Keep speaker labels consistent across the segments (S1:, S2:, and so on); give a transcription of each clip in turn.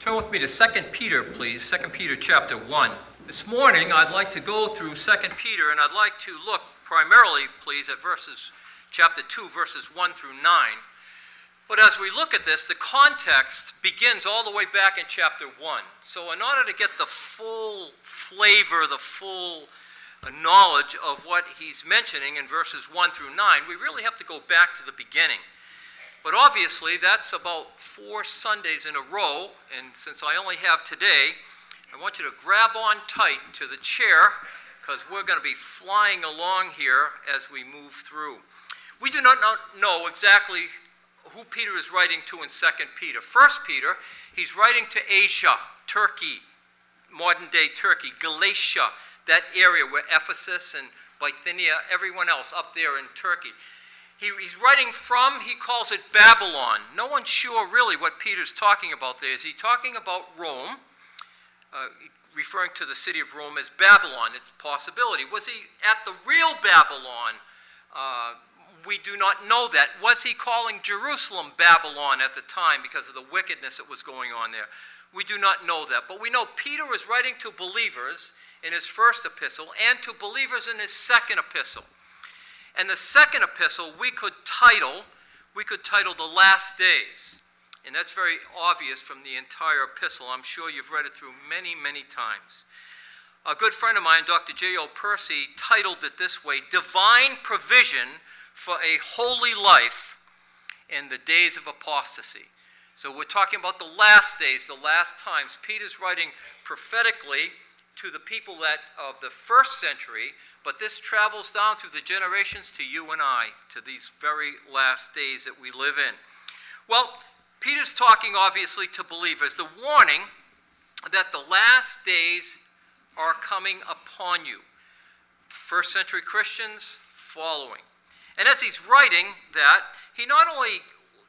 S1: Turn with me to 2 Peter, please. 2 Peter chapter 1. This morning, I'd like to go through 2 Peter, and I'd like to look primarily, please, at verses, chapter 2, verses 1 through 9. But as we look at this, the context begins all the way back in chapter 1. So, in order to get the full flavor, the full knowledge of what he's mentioning in verses 1 through 9, we really have to go back to the beginning. But obviously, that's about four Sundays in a row, and since I only have today, I want you to grab on tight to the chair because we're going to be flying along here as we move through. We do not know exactly who Peter is writing to in 2 Peter. First Peter, he's writing to Asia, Turkey, modern day Turkey, Galatia, that area where Ephesus and Bithynia, everyone else up there in Turkey. He, he's writing from, he calls it Babylon. No one's sure really what Peter's talking about there. Is he talking about Rome, uh, referring to the city of Rome as Babylon? It's a possibility. Was he at the real Babylon? Uh, we do not know that. Was he calling Jerusalem Babylon at the time because of the wickedness that was going on there? We do not know that. But we know Peter was writing to believers in his first epistle and to believers in his second epistle. And the second epistle we could title, we could title The Last Days. And that's very obvious from the entire epistle. I'm sure you've read it through many, many times. A good friend of mine, Dr. J.O. Percy, titled it this way Divine Provision for a holy life in the days of apostasy. So we're talking about the last days, the last times. Peter's writing prophetically to the people that of the first century, but this travels down through the generations to you and I, to these very last days that we live in. Well, Peter's talking obviously to believers, the warning that the last days are coming upon you. First century Christians following. And as he's writing that, he not only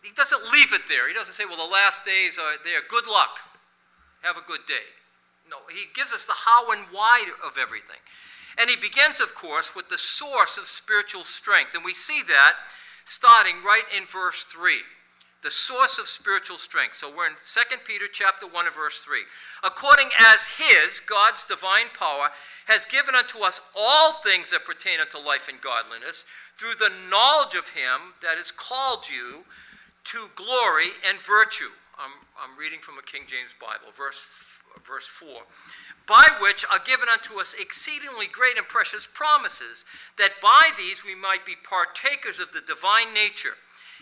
S1: he doesn't leave it there. He doesn't say, well, the last days are there. Good luck. Have a good day. No, he gives us the how and why of everything. And he begins, of course, with the source of spiritual strength. And we see that starting right in verse 3 the source of spiritual strength. So we're in 2 Peter chapter 1 and verse 3. According as his, God's divine power, has given unto us all things that pertain unto life and godliness, through the knowledge of him that has called you to glory and virtue. I'm, I'm reading from a King James Bible, verse, verse 4. By which are given unto us exceedingly great and precious promises, that by these we might be partakers of the divine nature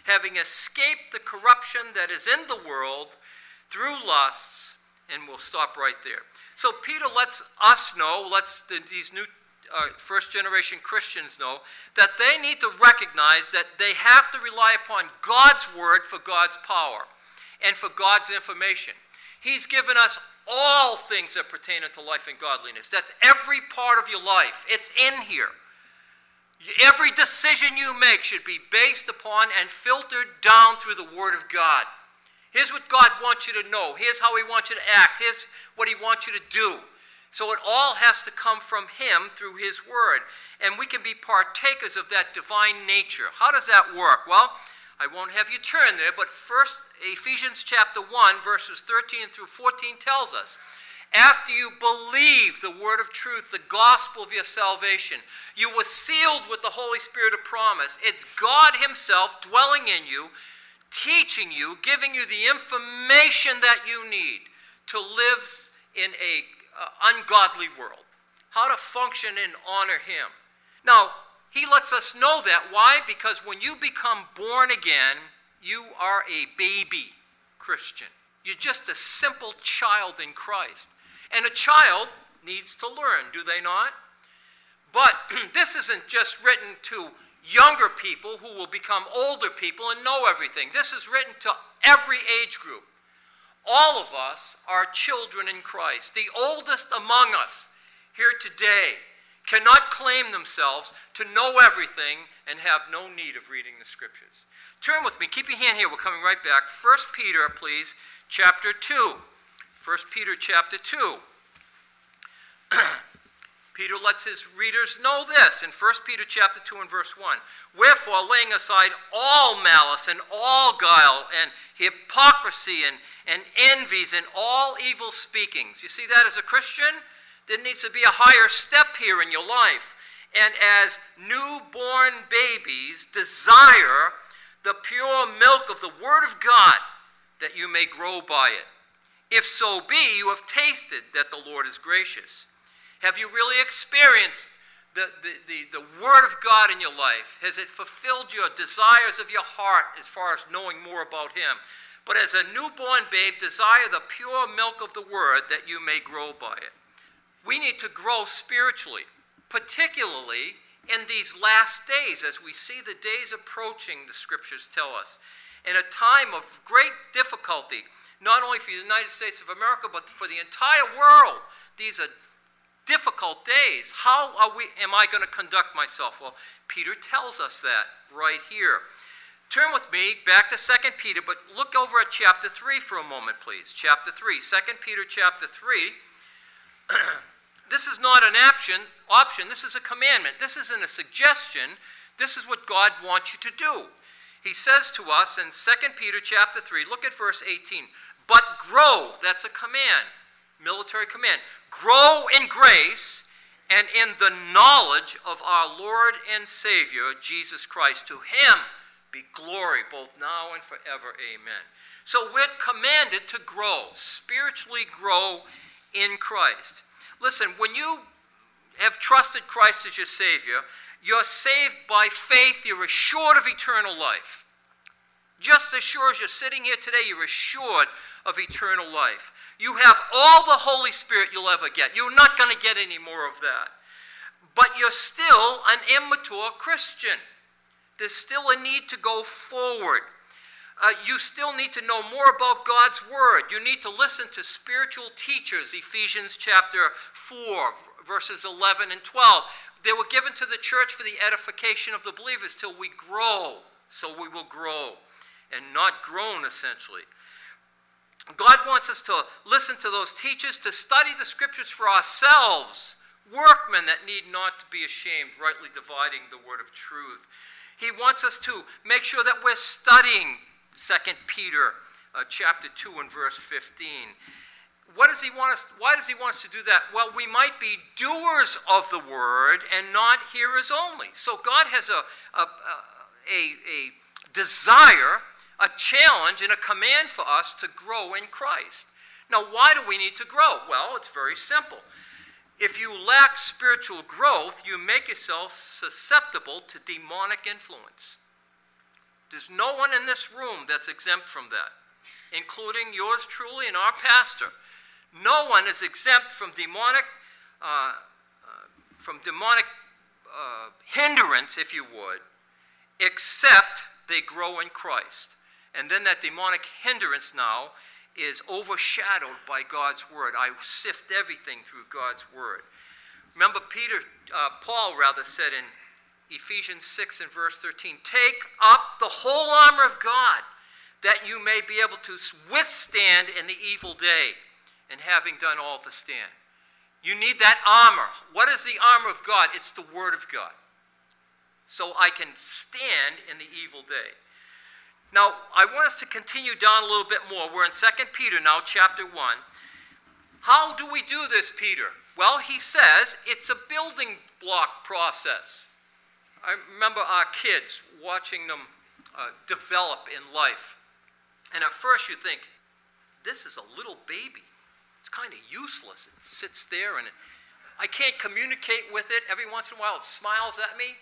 S1: having escaped the corruption that is in the world through lusts, and we'll stop right there. So Peter lets us know, lets the, these new uh, first generation Christians know, that they need to recognize that they have to rely upon God's word for God's power and for God's information. He's given us all things that pertain unto life and godliness. That's every part of your life. It's in here. Every decision you make should be based upon and filtered down through the Word of God. Here's what God wants you to know. Here's how He wants you to act. Here's what He wants you to do. So it all has to come from Him through His Word. And we can be partakers of that divine nature. How does that work? Well, I won't have you turn there, but first, Ephesians chapter 1, verses 13 through 14 tells us after you believe the word of truth, the gospel of your salvation, you were sealed with the Holy Spirit of promise. It's God Himself dwelling in you, teaching you, giving you the information that you need to live in a uh, ungodly world, how to function and honor Him. Now, He lets us know that. Why? Because when you become born again, you are a baby Christian. You're just a simple child in Christ. And a child needs to learn, do they not? But this isn't just written to younger people who will become older people and know everything. This is written to every age group. All of us are children in Christ. The oldest among us here today cannot claim themselves to know everything and have no need of reading the scriptures. Turn with me, keep your hand here, we're coming right back. 1 Peter, please, chapter 2. 1 Peter chapter 2. Peter lets his readers know this in 1 Peter chapter 2 and verse 1. Wherefore, laying aside all malice and all guile and hypocrisy and, and envies and all evil speakings. You see that as a Christian? There needs to be a higher step here in your life. And as newborn babies, desire the pure milk of the Word of God that you may grow by it. If so be you have tasted that the Lord is gracious. Have you really experienced the, the, the, the, Word of God in your life? Has it fulfilled your desires of your heart as far as knowing more about Him? But as a newborn babe, desire the pure milk of the Word that you may grow by it. We need to grow spiritually, particularly in these last days, as we see the days approaching, the Scriptures tell us. In a time of great difficulty, not only for the United States of America, but for the entire world. These are difficult days. How are we, am I going to conduct myself? Well, Peter tells us that right here. Turn with me back to 2 Peter, but look over at chapter 3 for a moment, please. Chapter 3. 2 Peter chapter 3. this is not an option, option, this is a commandment. This isn't a suggestion. This is what God wants you to do. He says to us in 2 Peter chapter 3, look at verse 18. But grow, that's a command military command. Grow in grace and in the knowledge of our Lord and Savior, Jesus Christ. To him be glory both now and forever. Amen. So we're commanded to grow, spiritually grow in Christ. Listen, when you have trusted Christ as your Savior, you're saved by faith, you're assured of eternal life. Just as sure as you're sitting here today, you're assured of eternal life. You have all the Holy Spirit you'll ever get. You're not going to get any more of that. But you're still an immature Christian. There's still a need to go forward. Uh, you still need to know more about God's Word. You need to listen to spiritual teachers, Ephesians chapter 4, verses 11 and 12. They were given to the church for the edification of the believers till we grow. So we will grow and not groan, essentially. God wants us to listen to those teachers, to study the scriptures for ourselves, workmen that need not to be ashamed, rightly dividing the word of truth. He wants us to make sure that we're studying 2 Peter uh, chapter 2 and verse 15. What does he want us, why does he want us to do that? Well, we might be doers of the word and not hearers only. So God has a, a, a, a desire a challenge and a command for us to grow in Christ. Now, why do we need to grow? Well, it's very simple. If you lack spiritual growth, you make yourself susceptible to demonic influence. There's no one in this room that's exempt from that, including yours truly and our pastor. No one is exempt from demonic, uh, uh, from demonic uh, hindrance, if you would, except they grow in Christ. And then that demonic hindrance now is overshadowed by God's word. I sift everything through God's word. Remember, Peter, uh, Paul rather said in Ephesians 6 and verse 13, Take up the whole armor of God that you may be able to withstand in the evil day, and having done all to stand. You need that armor. What is the armor of God? It's the Word of God. So I can stand in the evil day. Now, I want us to continue down a little bit more. We're in 2 Peter now, chapter 1. How do we do this, Peter? Well, he says it's a building block process. I remember our kids watching them uh, develop in life. And at first you think, this is a little baby. It's kind of useless. It sits there and it, I can't communicate with it. Every once in a while it smiles at me.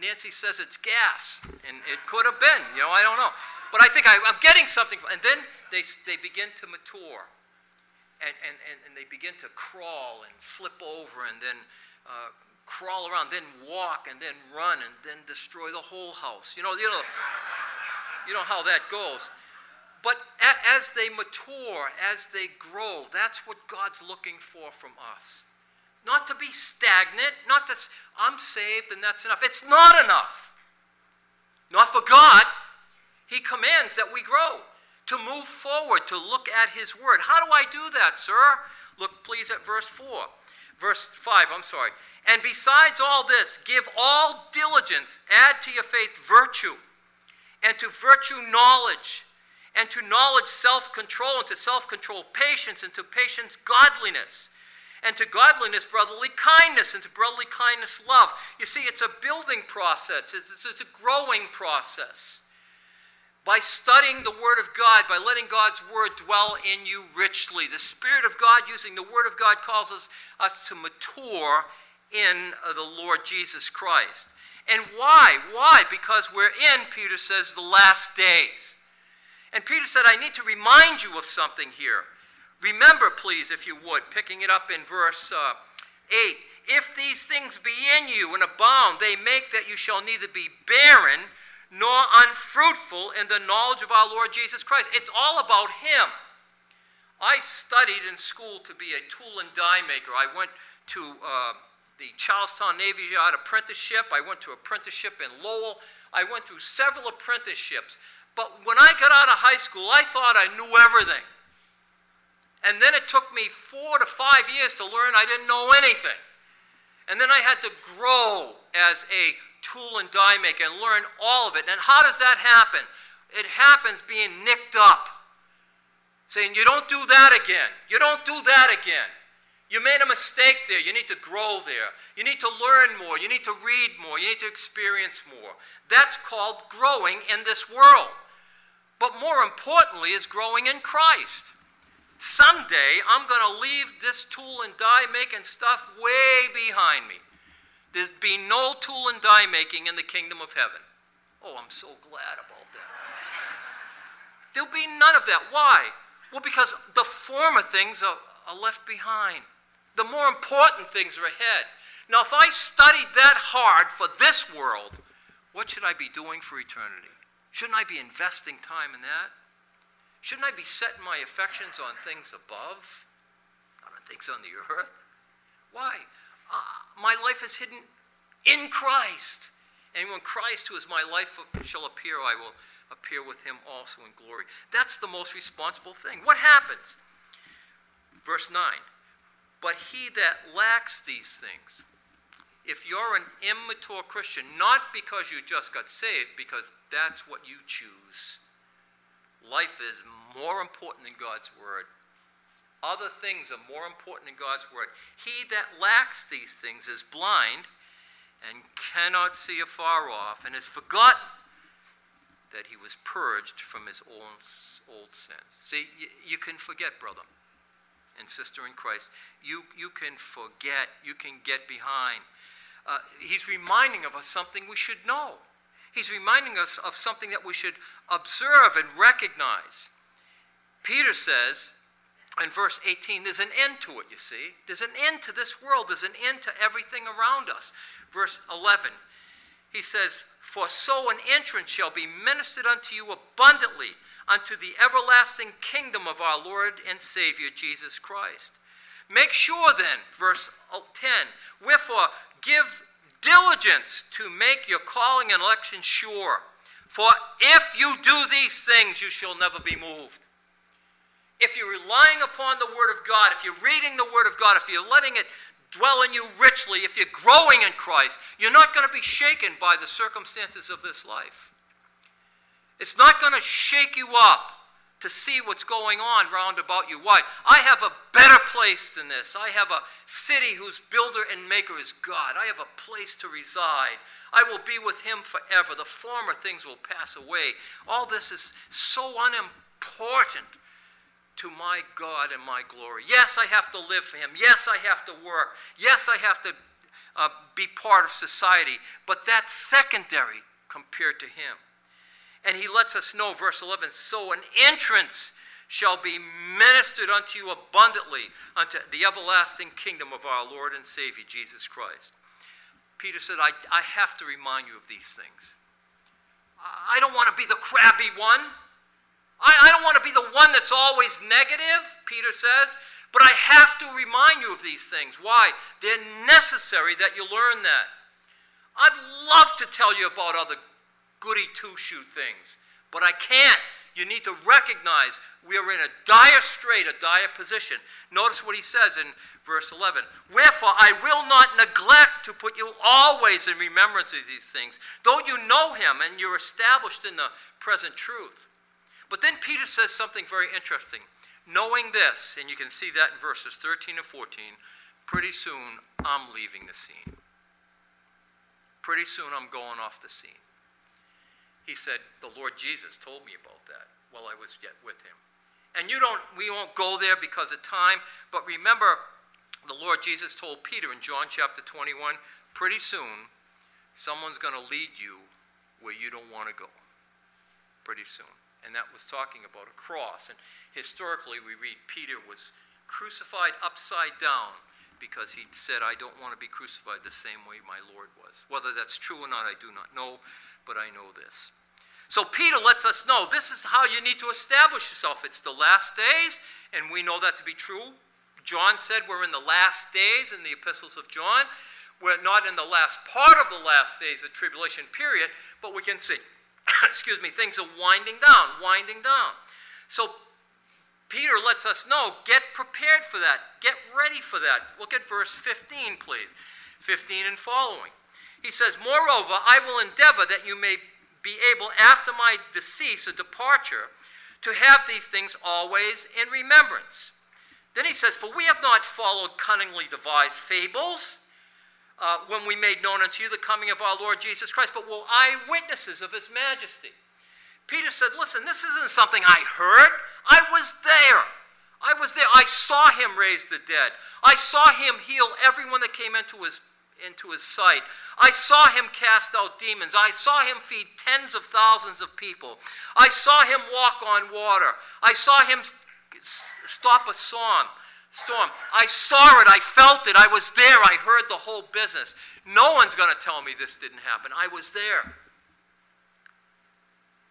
S1: Nancy says it's gas, and it could have been, you know, I don't know. But I think I, am getting something. And then they, they begin to mature, and, and, and, and they begin to crawl and flip over, and then uh, crawl around, then walk, and then run, and then destroy the whole house. You know, you know, you know how that goes. But as they mature, as they grow, that's what God's looking for from us. Not to be stagnant, not to, I'm saved and that's enough. It's not enough. Not for God. He commands that we grow, to move forward, to look at His Word. How do I do that, sir? Look, please, at verse 4. Verse 5, I'm sorry. And besides all this, give all diligence, add to your faith virtue, and to virtue knowledge, and to knowledge self control, and to self control patience, and to patience godliness, and to godliness brotherly kindness, and to brotherly kindness love. You see, it's a building process, it's, it's, it's a growing process. By studying the Word of God, by letting God's Word dwell in you richly, the Spirit of God using the Word of God causes us to mature in the Lord Jesus Christ. And why? Why? Because we're in, Peter says, the last days. And Peter said, I need to remind you of something here. Remember, please, if you would, picking it up in verse uh, 8 if these things be in you and abound, they make that you shall neither be barren nor unfruitful in the knowledge of our Lord Jesus Christ. It's all about Him. I studied in school to be a tool and die maker. I went to uh, the Charlestown Navy Yard apprenticeship. I went to apprenticeship in Lowell. I went through several apprenticeships. But when I got out of high school, I thought I knew everything. And then it took me four to five years to learn I didn't know anything. And then I had to grow as a tool and die maker and learn all of it. And how does that happen? It happens being nicked up, saying, You don't do that again. You don't do that again. You made a mistake there. You need to grow there. You need to learn more. You need to read more. You need to experience more. That's called growing in this world. But more importantly, is growing in Christ. Someday, I'm going to leave this tool and die making stuff way behind me. There's be no tool and die making in the kingdom of heaven. Oh, I'm so glad about that. There'll be none of that. Why? Well, because the former things are, are left behind. The more important things are ahead. Now, if I studied that hard for this world, what should I be doing for eternity? Shouldn't I be investing time in that? Shouldn't I be setting my affections on things above, not on things on the earth? Why? Uh, my life is hidden in Christ. And when Christ, who is my life, shall appear, I will appear with him also in glory. That's the most responsible thing. What happens? Verse 9 but he that lacks these things, if you're an immature Christian, not because you just got saved, because that's what you choose, life is more important than God's word. Other things are more important than God's word. He that lacks these things is blind and cannot see afar off and has forgotten that he was purged from his own old sins. See, you, you can forget, brother and sister in Christ, you, you can forget, you can get behind. Uh, he's reminding of us something we should know. He's reminding us of something that we should observe and recognize. Peter says in verse 18, there's an end to it, you see. There's an end to this world, there's an end to everything around us. Verse 11, he says, For so an entrance shall be ministered unto you abundantly unto the everlasting kingdom of our Lord and Savior Jesus Christ. Make sure then, verse 10, wherefore give diligence to make your calling and election sure. For if you do these things, you shall never be moved. If you're relying upon the Word of God, if you're reading the Word of God, if you're letting it dwell in you richly, if you're growing in Christ, you're not going to be shaken by the circumstances of this life. It's not going to shake you up to see what's going on round about you. Why? I have a better place than this. I have a city whose builder and maker is God. I have a place to reside. I will be with him forever. The former things will pass away. All this is so unimportant to my God and my glory. Yes, I have to live for him. Yes, I have to work. Yes, I have to uh, be part of society. But that's secondary compared to him. And he lets us know, verse 11, so an entrance shall be ministered unto you abundantly unto the everlasting kingdom of our Lord and Savior Jesus Christ. Peter said, I, I have to remind you of these things. I don't want to be the crabby one. I, I don't want to be the one that's always negative, Peter says, but I have to remind you of these things. Why? They're necessary that you learn that. I'd love to tell you about other goody two shoe things. But I can't You need to recognize we are in a dire strait, a dire position. Notice what he says in verse 11. Wherefore I will not neglect to put you always in remembrance of these things, though you know him and you're established in the present truth. But then Peter says something very interesting. Knowing this, and you can see that in verses 13 and 14, pretty soon I'm leaving the scene. Pretty soon I'm going off the scene. He said, The Lord Jesus told me about that while I was yet with him. And you don't, we won't go there because of time, but remember, the Lord Jesus told Peter in John chapter 21 pretty soon, someone's going to lead you where you don't want to go. Pretty soon. And that was talking about a cross. And historically, we read Peter was crucified upside down because he said, I don't want to be crucified the same way my Lord was. Whether that's true or not, I do not know, but I know this. So Peter lets us know this is how you need to establish yourself. It's the last days, and we know that to be true. John said we're in the last days in the epistles of John. We're not in the last part of the last days the tribulation period, but we can see, excuse me, things are winding down, winding down. So Peter lets us know get prepared for that, get ready for that. Look at verse 15, please. 15 and following. He says, Moreover, I will endeavor that you may be able, after my decease or departure, to have these things always in remembrance. Then he says, For we have not followed cunningly devised fables uh, when we made known unto you the coming of our Lord Jesus Christ, but were eyewitnesses of his majesty. Peter said, Listen, this isn't something I heard. I was there. I was there. I saw him raise the dead. I saw him heal everyone that came into his, into his sight. I saw him cast out demons. I saw him feed tens of thousands of people. I saw him walk on water. I saw him stop a storm. Storm. I saw it. I felt it. I was there. I heard the whole business. No one's going to tell me this didn't happen. I was there.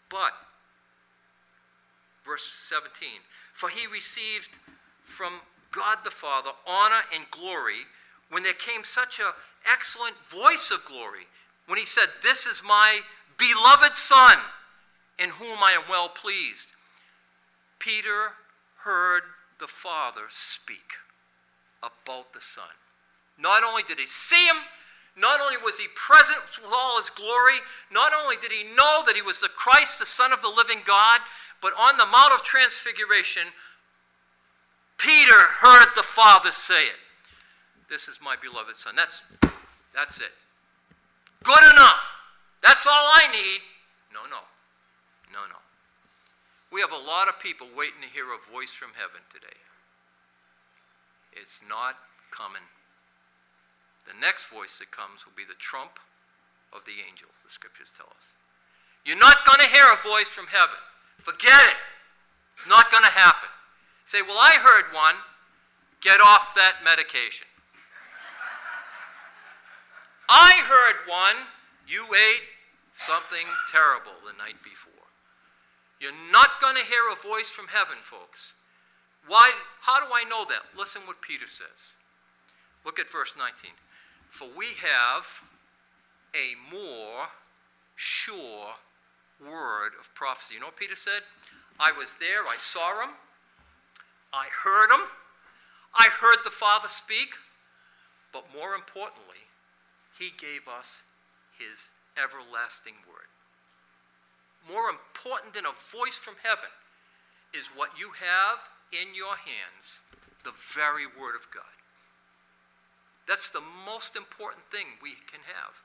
S1: But, verse 17, for he received from God the Father honor and glory when there came such an excellent voice of glory, when he said, This is my beloved Son, in whom I am well pleased. Peter heard the Father speak about the Son. Not only did he see him, not only was he present with all his glory, not only did he know that he was the Christ, the Son of the living God, but on the Mount of Transfiguration, Peter heard the Father say it. This is my beloved Son. That's, that's it. Good enough. That's all I need. No, no. We have a lot of people waiting to hear a voice from heaven today. It's not coming. The next voice that comes will be the trump of the angel, the scriptures tell us. You're not going to hear a voice from heaven. Forget it. It's not going to happen. Say, well, I heard one. Get off that medication. I heard one. You ate something terrible the night before. You're not going to hear a voice from heaven, folks. Why? How do I know that? Listen what Peter says. Look at verse 19. For we have a more sure word of prophecy. You know what Peter said? I was there, I saw him, I heard him, I heard the Father speak, but more importantly, he gave us his everlasting word. More important than a voice from heaven is what you have in your hands, the very word of God. That's the most important thing we can have,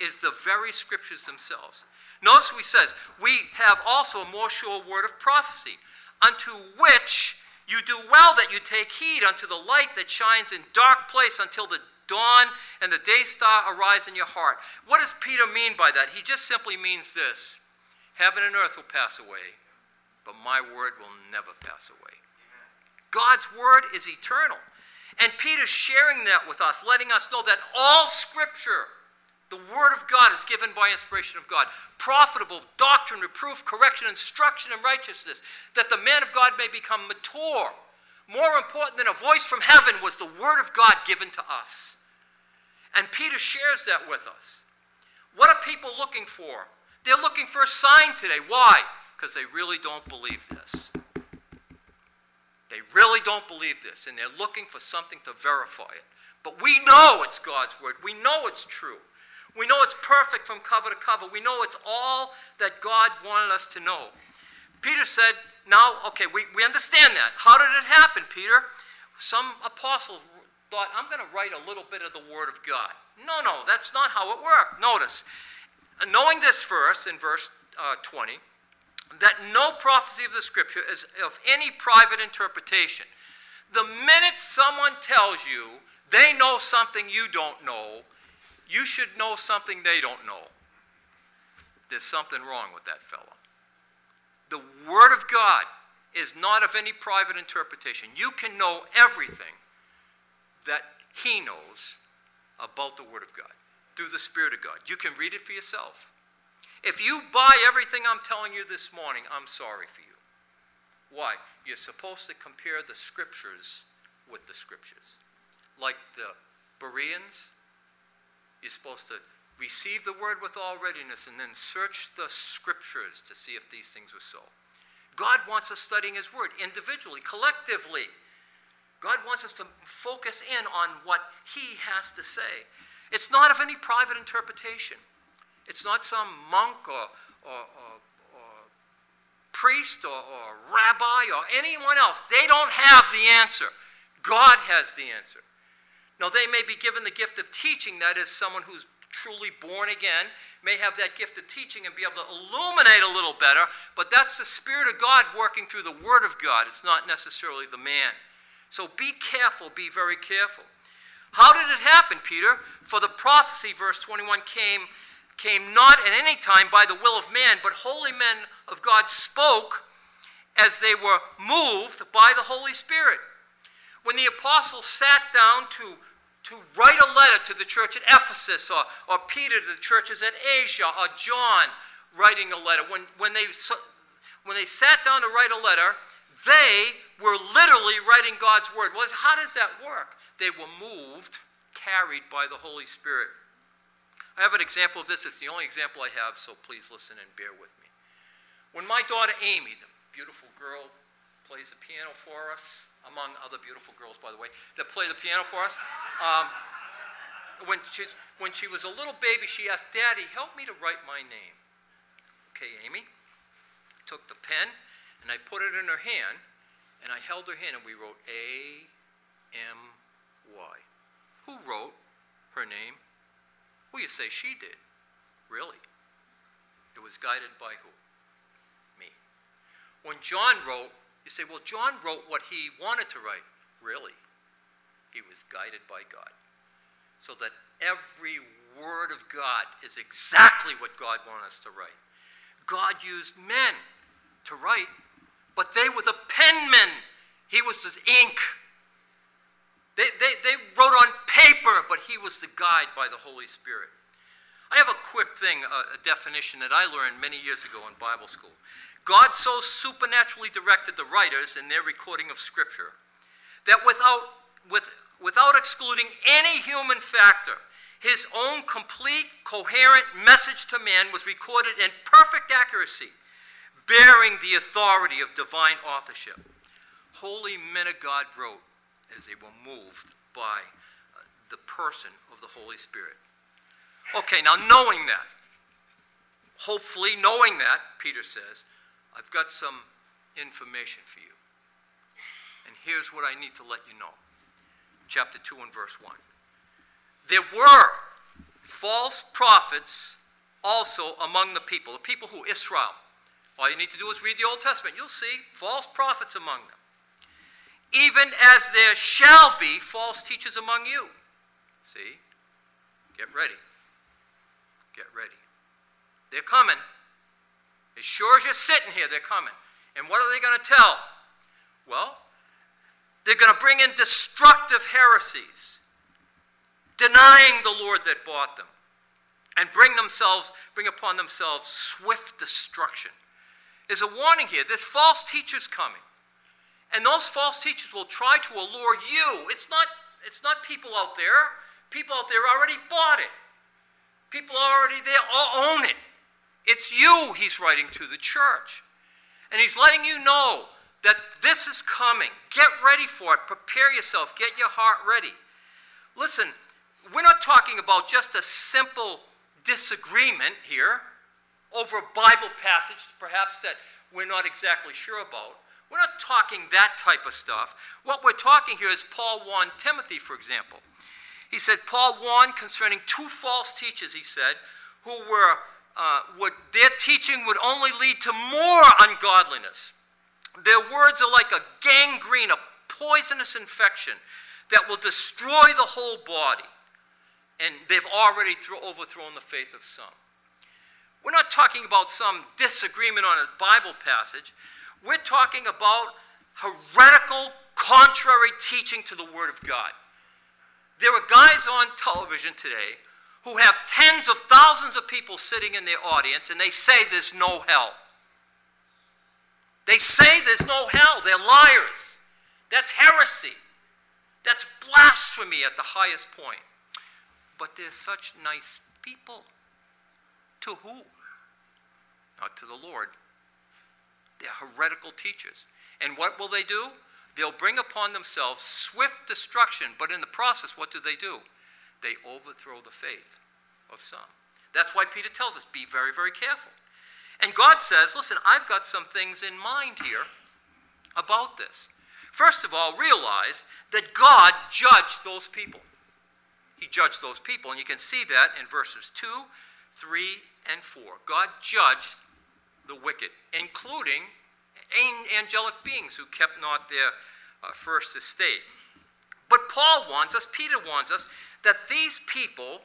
S1: is the very scriptures themselves. Notice what he says, we have also a more sure word of prophecy, unto which you do well that you take heed unto the light that shines in dark place until the dawn and the day star arise in your heart. What does Peter mean by that? He just simply means this Heaven and earth will pass away, but my word will never pass away. God's word is eternal. And Peter's sharing that with us, letting us know that all scripture, the word of God, is given by inspiration of God, profitable, doctrine, reproof, correction, instruction, and righteousness, that the man of God may become mature. More important than a voice from heaven was the word of God given to us. And Peter shares that with us. What are people looking for? They're looking for a sign today. Why? Because they really don't believe this. They really don't believe this, and they're looking for something to verify it. But we know it's God's word. We know it's true. We know it's perfect from cover to cover. We know it's all that God wanted us to know. Peter said, Now, okay, we, we understand that. How did it happen, Peter? Some apostle thought, I'm going to write a little bit of the Word of God. No, no, that's not how it worked. Notice, knowing this verse in verse uh, 20, that no prophecy of the Scripture is of any private interpretation. The minute someone tells you they know something you don't know, you should know something they don't know. There's something wrong with that fellow. The Word of God is not of any private interpretation. You can know everything that He knows about the Word of God through the Spirit of God. You can read it for yourself. If you buy everything I'm telling you this morning, I'm sorry for you. Why? You're supposed to compare the Scriptures with the Scriptures. Like the Bereans, you're supposed to receive the word with all readiness and then search the scriptures to see if these things were so. God wants us studying His Word individually, collectively. God wants us to focus in on what He has to say. It's not of any private interpretation. It's not some monk or, or, or, or priest or, or rabbi or anyone else. They don't have the answer. God has the answer. Now, they may be given the gift of teaching, that is, someone who's truly born again may have that gift of teaching and be able to illuminate a little better, but that's the Spirit of God working through the Word of God. It's not necessarily the man. So be careful, be very careful. How did it happen, Peter? For the prophecy, verse 21, came, came not at any time by the will of man, but holy men of God spoke as they were moved by the Holy Spirit. When the apostles sat down to to write a letter to the church at Ephesus, or, or Peter to the churches at Asia, or John writing a letter. When, when, they, when they sat down to write a letter, they were literally writing God's word. Well, how does that work? They were moved, carried by the Holy Spirit. I have an example of this. It's the only example I have, so please listen and bear with me. When my daughter Amy, the beautiful girl, plays the piano for us, among other beautiful girls, by the way, that play the piano for us. Um, when, she, when she was a little baby, she asked, Daddy, help me to write my name. Okay, Amy. I took the pen and I put it in her hand and I held her hand and we wrote A M Y. Who wrote her name? Well, you say she did. Really? It was guided by who? Me. When John wrote, you say, well, John wrote what he wanted to write. Really? He was guided by God. So that every word of God is exactly what God wanted us to write. God used men to write, but they were the penmen. He was the ink. They, they, they wrote on paper, but he was the guide by the Holy Spirit. I have a quick thing, a, a definition that I learned many years ago in Bible school. God so supernaturally directed the writers in their recording of Scripture that without, with, without excluding any human factor, his own complete, coherent message to man was recorded in perfect accuracy, bearing the authority of divine authorship. Holy men of God wrote as they were moved by uh, the person of the Holy Spirit. Okay, now knowing that, hopefully knowing that, Peter says, I've got some information for you. And here's what I need to let you know. Chapter 2 and verse 1. There were false prophets also among the people, the people who Israel. All you need to do is read the Old Testament. You'll see false prophets among them. Even as there shall be false teachers among you. See? Get ready. Get ready. They're coming. As sure as you're sitting here, they're coming. And what are they going to tell? Well, they're going to bring in destructive heresies, denying the Lord that bought them, and bring themselves, bring upon themselves swift destruction. There's a warning here. There's false teachers coming. And those false teachers will try to allure you. It's not, it's not people out there. People out there already bought it. People already there all own it. It's you he's writing to, the church. And he's letting you know that this is coming. Get ready for it. Prepare yourself. Get your heart ready. Listen, we're not talking about just a simple disagreement here over a Bible passage, perhaps that we're not exactly sure about. We're not talking that type of stuff. What we're talking here is Paul warned Timothy, for example. He said, Paul warned concerning two false teachers, he said, who were, uh, would, their teaching would only lead to more ungodliness. Their words are like a gangrene, a poisonous infection that will destroy the whole body. And they've already overthrown the faith of some. We're not talking about some disagreement on a Bible passage. We're talking about heretical, contrary teaching to the Word of God. There are guys on television today who have tens of thousands of people sitting in their audience and they say there's no hell. They say there's no hell. They're liars. That's heresy. That's blasphemy at the highest point. But they're such nice people. To who? Not to the Lord. They're heretical teachers. And what will they do? They'll bring upon themselves swift destruction, but in the process, what do they do? They overthrow the faith of some. That's why Peter tells us be very, very careful. And God says, listen, I've got some things in mind here about this. First of all, realize that God judged those people. He judged those people, and you can see that in verses 2, 3, and 4. God judged the wicked, including angelic beings who kept not their uh, first estate. But Paul warns us, Peter warns us, that these people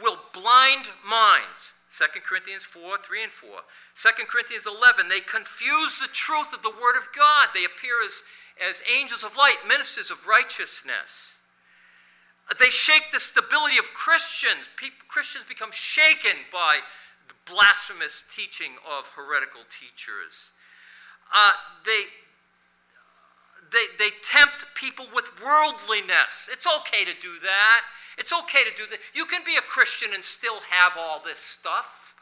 S1: will blind minds. 2 Corinthians 4, 3 and 4. 2 Corinthians 11, they confuse the truth of the Word of God. They appear as, as angels of light, ministers of righteousness. They shake the stability of Christians. People, Christians become shaken by blasphemous teaching of heretical teachers. Uh, they, they, they tempt people with worldliness. It's okay to do that. It's okay to do that. You can be a Christian and still have all this stuff.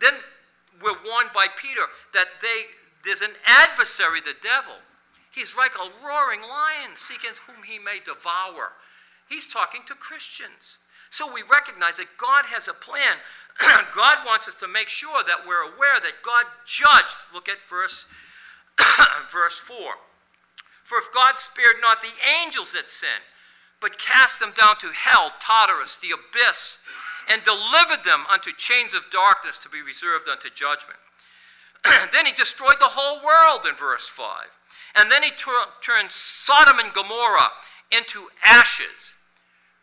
S1: Then we're warned by Peter that they, there's an adversary, the devil. He's like a roaring lion seeking whom he may devour. He's talking to Christians. So we recognize that God has a plan. God wants us to make sure that we're aware that God judged. Look at verse, verse 4. For if God spared not the angels that sinned, but cast them down to hell, Tartarus, the abyss, and delivered them unto chains of darkness to be reserved unto judgment. then he destroyed the whole world in verse 5. And then he turned Sodom and Gomorrah into ashes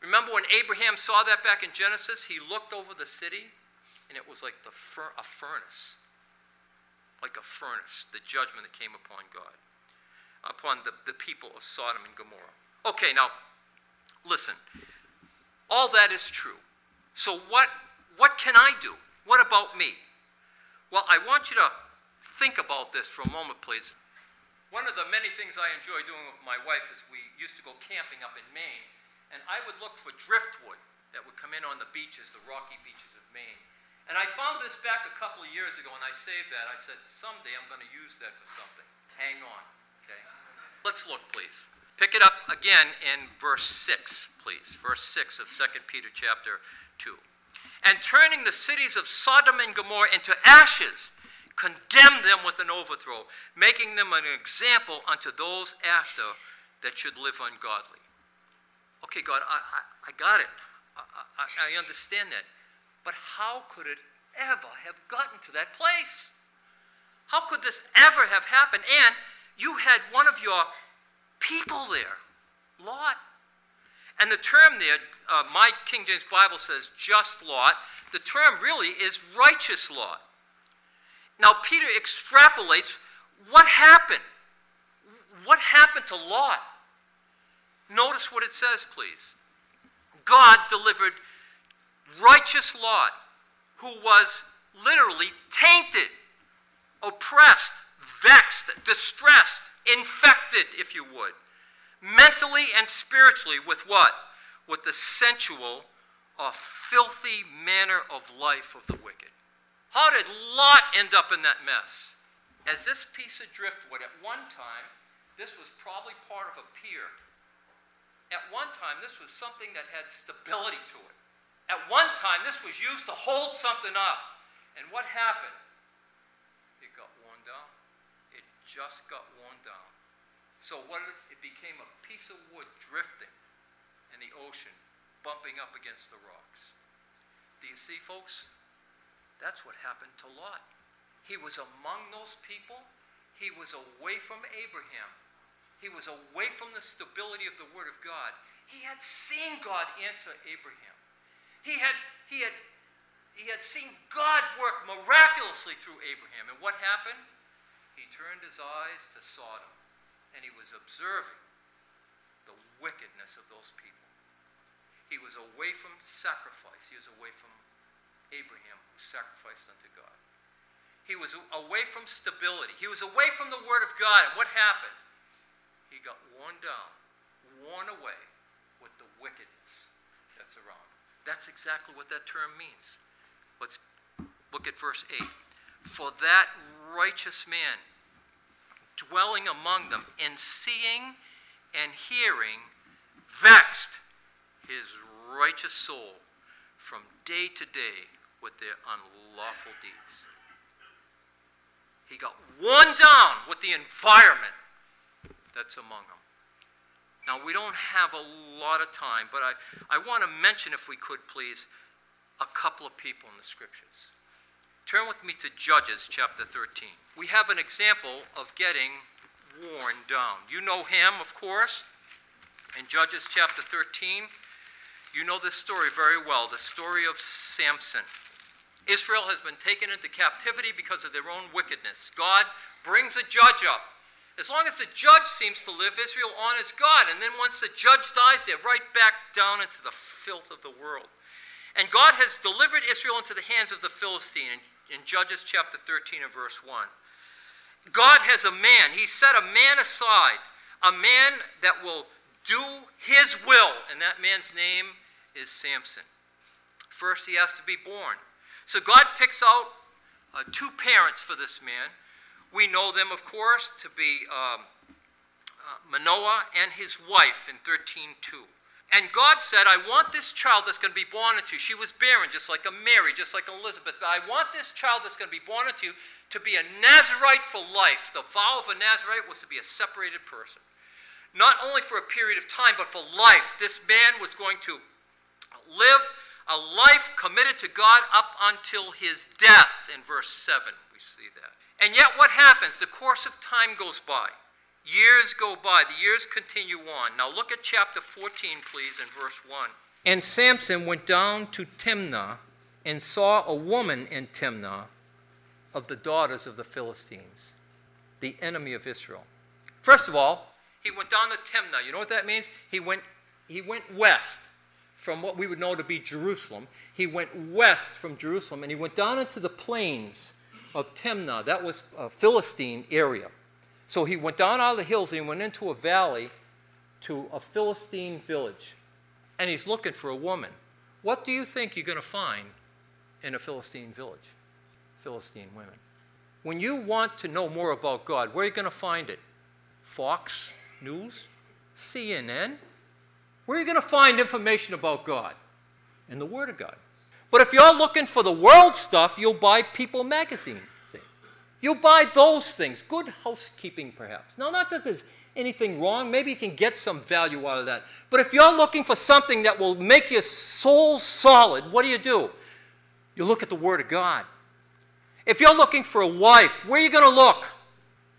S1: Remember when Abraham saw that back in Genesis? He looked over the city and it was like the fur- a furnace. Like a furnace, the judgment that came upon God, upon the, the people of Sodom and Gomorrah. Okay, now, listen. All that is true. So, what, what can I do? What about me? Well, I want you to think about this for a moment, please. One of the many things I enjoy doing with my wife is we used to go camping up in Maine and I would look for driftwood that would come in on the beaches, the rocky beaches of Maine. And I found this back a couple of years ago, and I saved that. I said, someday I'm going to use that for something. Hang on, okay? Let's look, please. Pick it up again in verse 6, please. Verse 6 of 2 Peter chapter 2. And turning the cities of Sodom and Gomorrah into ashes, condemned them with an overthrow, making them an example unto those after that should live ungodly. Okay, God, I, I, I got it. I, I, I understand that. But how could it ever have gotten to that place? How could this ever have happened? And you had one of your people there, Lot. And the term there, uh, my King James Bible says just Lot. The term really is righteous Lot. Now, Peter extrapolates what happened. What happened to Lot? Notice what it says, please. God delivered righteous Lot, who was literally tainted, oppressed, vexed, distressed, infected, if you would, mentally and spiritually with what? With the sensual or filthy manner of life of the wicked. How did Lot end up in that mess? as this piece of driftwood, at one time, this was probably part of a pier. At one time, this was something that had stability to it. At one time, this was used to hold something up. And what happened? It got worn down. It just got worn down. So what it, it became a piece of wood drifting in the ocean, bumping up against the rocks. Do you see, folks? That's what happened to Lot. He was among those people. He was away from Abraham. He was away from the stability of the Word of God. He had seen God answer Abraham. He had, he had, he had seen God work miraculously through Abraham. And what happened? He turned his eyes to Sodom and he was observing the wickedness of those people. He was away from sacrifice, he was away from Abraham, who sacrificed unto God. He was away from stability. He was away from the Word of God. And what happened? He got worn down, worn away with the wickedness that's around. That's exactly what that term means. Let's look at verse 8. For that righteous man dwelling among them and seeing and hearing vexed his righteous soul from day to day with their unlawful deeds. He got worn down with the environment that's among them. Now, we don't have a lot of time, but I, I want to mention, if we could please, a couple of people in the scriptures. Turn with me to Judges chapter 13. We have an example of getting worn down. You know him, of course, in Judges chapter 13. You know this story very well the story of Samson. Israel has been taken into captivity because of their own wickedness. God brings a judge up. As long as the judge seems to live, Israel honors God. And then once the judge dies, they're right back down into the filth of the world. And God has delivered Israel into the hands of the Philistine in, in Judges chapter 13 and verse 1. God has a man. He set a man aside, a man that will do his will. And that man's name is Samson. First, he has to be born. So God picks out uh, two parents for this man. We know them, of course, to be um, uh, Manoah and his wife in 13:2. And God said, I want this child that's going to be born into, she was barren, just like a Mary, just like Elizabeth. I want this child that's going to be born into to be a Nazarite for life. The vow of a Nazarite was to be a separated person. Not only for a period of time, but for life. This man was going to live a life committed to God up until his death in verse 7. We see that. And yet, what happens? The course of time goes by. Years go by. The years continue on. Now, look at chapter 14, please, in verse 1. And Samson went down to Timnah and saw a woman in Timnah of the daughters of the Philistines, the enemy of Israel. First of all, he went down to Timnah. You know what that means? He went, he went west from what we would know to be Jerusalem. He went west from Jerusalem and he went down into the plains of Timnah. That was a Philistine area. So he went down out of the hills and he went into a valley to a Philistine village. And he's looking for a woman. What do you think you're going to find in a Philistine village? Philistine women. When you want to know more about God, where are you going to find it? Fox News? CNN? Where are you going to find information about God? In the Word of God. But if you're looking for the world stuff, you'll buy People magazine. See? You'll buy those things. Good housekeeping, perhaps. Now, not that there's anything wrong. Maybe you can get some value out of that. But if you're looking for something that will make your soul solid, what do you do? You look at the Word of God. If you're looking for a wife, where are you going to look?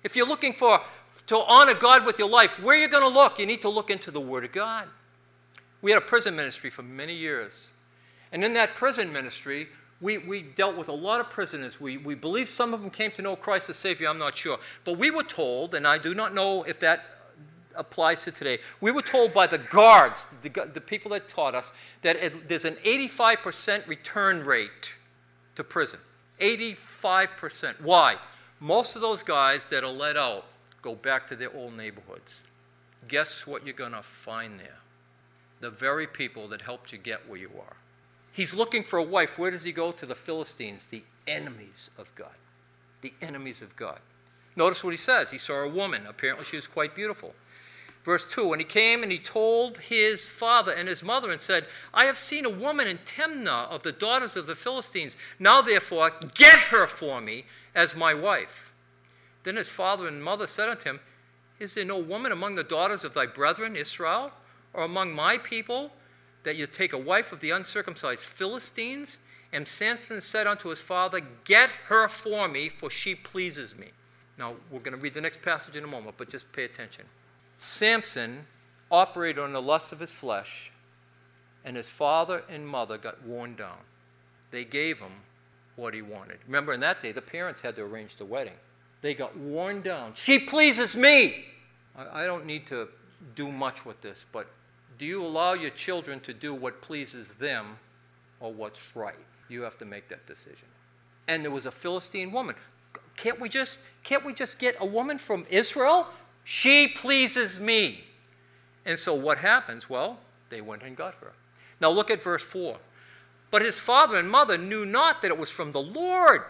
S1: If you're looking for to honor God with your life, where are you going to look? You need to look into the Word of God. We had a prison ministry for many years. And in that prison ministry, we, we dealt with a lot of prisoners. We, we believe some of them came to know Christ as Savior, I'm not sure. But we were told, and I do not know if that applies to today, we were told by the guards, the, the people that taught us, that it, there's an 85% return rate to prison. 85%. Why? Most of those guys that are let out go back to their old neighborhoods. Guess what you're going to find there? the very people that helped you get where you are. He's looking for a wife. Where does he go? To the Philistines, the enemies of God. The enemies of God. Notice what he says. He saw a woman. Apparently, she was quite beautiful. Verse 2 And he came and he told his father and his mother and said, I have seen a woman in Timnah of the daughters of the Philistines. Now, therefore, get her for me as my wife. Then his father and mother said unto him, Is there no woman among the daughters of thy brethren Israel, or among my people, that you take a wife of the uncircumcised Philistines? And Samson said unto his father, Get her for me, for she pleases me. Now, we're going to read the next passage in a moment, but just pay attention. Samson operated on the lust of his flesh, and his father and mother got worn down. They gave him what he wanted. Remember, in that day, the parents had to arrange the wedding. They got worn down. She pleases me. I, don't need to do much with this, but do you allow your children to do what pleases them or what's right? You have to make that decision. And there was a Philistine woman. Can't we just can't we just get a woman from Israel? She pleases me. And so what happens? Well, they went and got her. Now look at verse 4. But his father and mother knew not that it was from the Lord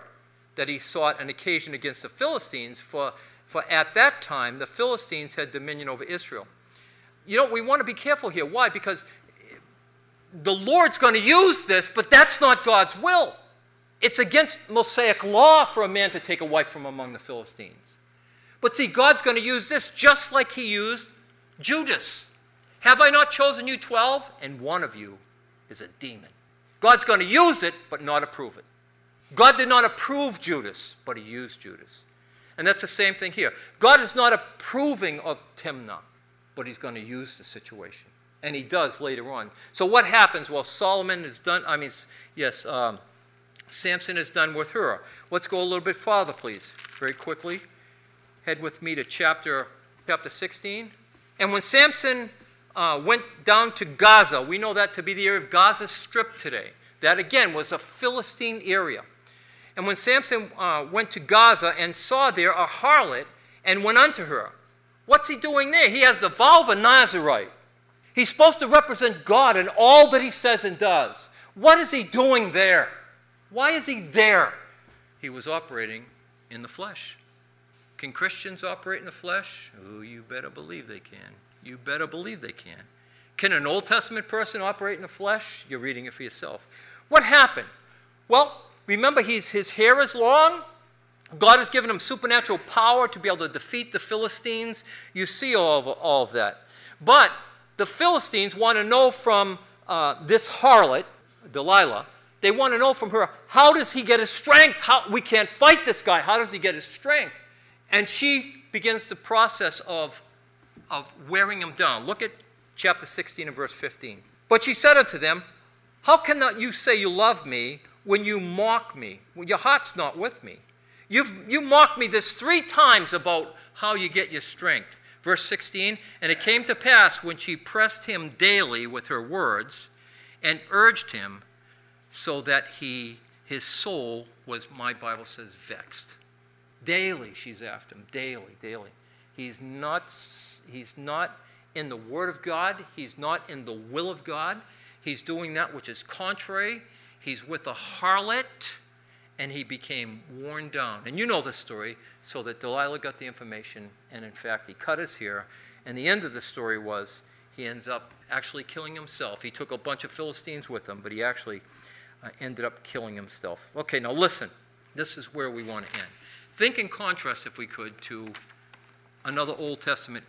S1: that he sought an occasion against the Philistines, for, for at that time the Philistines had dominion over Israel. You know, we want to be careful here. Why? Because the Lord's going to use this, but that's not God's will. It's against Mosaic law for a man to take a wife from among the Philistines. But see, God's going to use this just like he used Judas. Have I not chosen you 12? And one of you is a demon. God's going to use it, but not approve it. God did not approve Judas, but he used Judas. And that's the same thing here. God is not approving of Timnah, but he's going to use the situation. And he does later on. So what happens? Well, Solomon is done, I mean, yes, um, Samson is done with her. Let's go a little bit farther, please, very quickly. Head with me to chapter, chapter 16. And when Samson uh, went down to Gaza, we know that to be the area of Gaza Strip today. That again was a Philistine area. And when Samson uh, went to Gaza and saw there a harlot and went unto her, what's he doing there? He has the vow of a Nazarite. He's supposed to represent God in all that he says and does. What is he doing there? Why is he there? He was operating in the flesh. Can Christians operate in the flesh? Oh, you better believe they can. You better believe they can. Can an Old Testament person operate in the flesh? You're reading it for yourself. What happened? Well, remember, his hair is long. God has given him supernatural power to be able to defeat the Philistines. You see all of, all of that. But the Philistines want to know from uh, this harlot, Delilah, they want to know from her, how does he get his strength? How, we can't fight this guy. How does he get his strength? And she begins the process of, of wearing him down. Look at chapter 16 and verse 15. But she said unto them, How cannot you say you love me when you mock me? When your heart's not with me. You've, you mocked me this three times about how you get your strength. Verse 16, and it came to pass when she pressed him daily with her words and urged him so that he his soul was my bible says vexed. Daily she's after him daily daily. He's not he's not in the word of god. He's not in the will of god. He's doing that which is contrary. He's with a harlot and he became worn down. And you know the story, so that Delilah got the information, and in fact, he cut his hair. And the end of the story was he ends up actually killing himself. He took a bunch of Philistines with him, but he actually uh, ended up killing himself. Okay, now listen. This is where we want to end. Think in contrast, if we could, to another Old Testament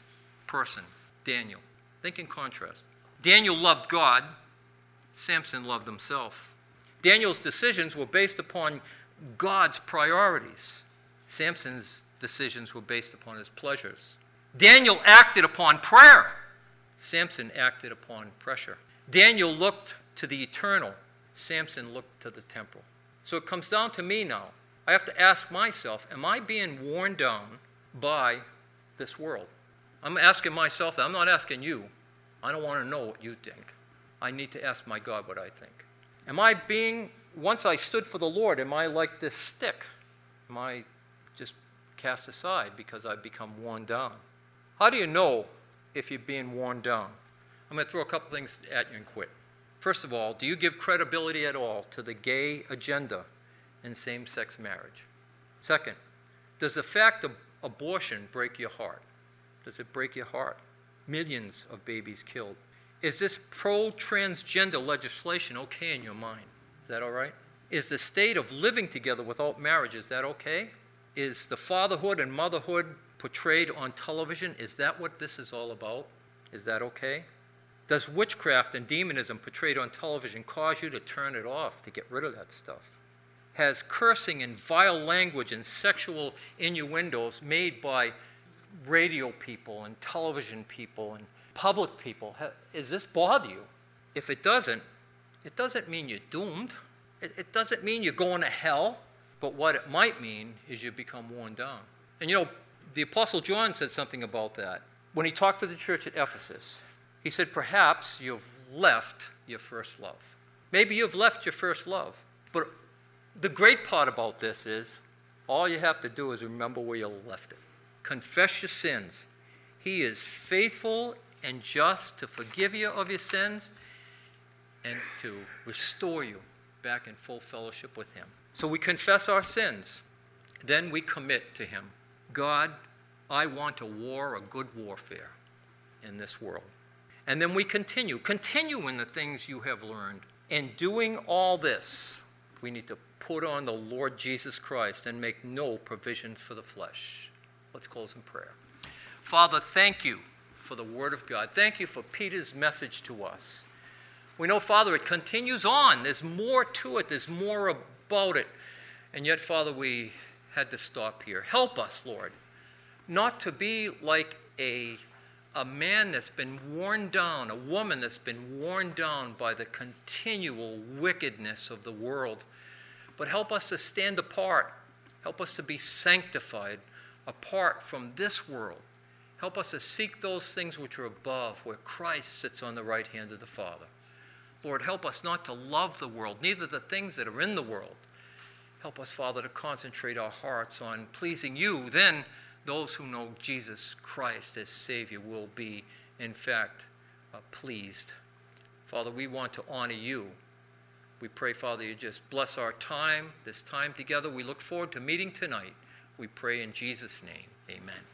S1: person, Daniel. Think in contrast. Daniel loved God, Samson loved himself. Daniel's decisions were based upon God's priorities. Samson's decisions were based upon his pleasures. Daniel acted upon prayer. Samson acted upon pressure. Daniel looked to the eternal. Samson looked to the temporal. So it comes down to me now. I have to ask myself, am I being worn down by this world? I'm asking myself that. I'm not asking you. I don't want to know what you think. I need to ask my God what I think. Am I being once I stood for the Lord, am I like this stick? Am I just cast aside because I've become worn down? How do you know if you're being worn down? I'm going to throw a couple things at you and quit. First of all, do you give credibility at all to the gay agenda in same sex marriage? Second, does the fact of abortion break your heart? Does it break your heart? Millions of babies killed. Is this pro transgender legislation okay in your mind? Is that all right? Is the state of living together without marriage, is that okay? Is the fatherhood and motherhood portrayed on television, is that what this is all about? Is that okay? Does witchcraft and demonism portrayed on television cause you to turn it off, to get rid of that stuff? Has cursing and vile language and sexual innuendos made by radio people and television people and public people, is this bother you? If it doesn't, it doesn't mean you're doomed. It, it doesn't mean you're going to hell. But what it might mean is you become worn down. And you know, the Apostle John said something about that. When he talked to the church at Ephesus, he said, Perhaps you've left your first love. Maybe you've left your first love. But the great part about this is all you have to do is remember where you left it. Confess your sins. He is faithful and just to forgive you of your sins and to restore you back in full fellowship with Him. So we confess our sins. Then we commit to Him God, I want a war, a good warfare in this world. And then we continue. Continue in the things you have learned. In doing all this, we need to put on the Lord Jesus Christ and make no provisions for the flesh. Let's close in prayer. Father, thank you for the Word of God. Thank you for Peter's message to us. We know, Father, it continues on. There's more to it, there's more about it. And yet, Father, we had to stop here. Help us, Lord, not to be like a, a man that's been worn down, a woman that's been worn down by the continual wickedness of the world, but help us to stand apart. Help us to be sanctified apart from this world. Help us to seek those things which are above, where Christ sits on the right hand of the Father. Lord, help us not to love the world, neither the things that are in the world. Help us, Father, to concentrate our hearts on pleasing you. Then those who know Jesus Christ as Savior will be, in fact, uh, pleased. Father, we want to honor you. We pray, Father, you just bless our time, this time together. We look forward to meeting tonight. We pray in Jesus' name. Amen.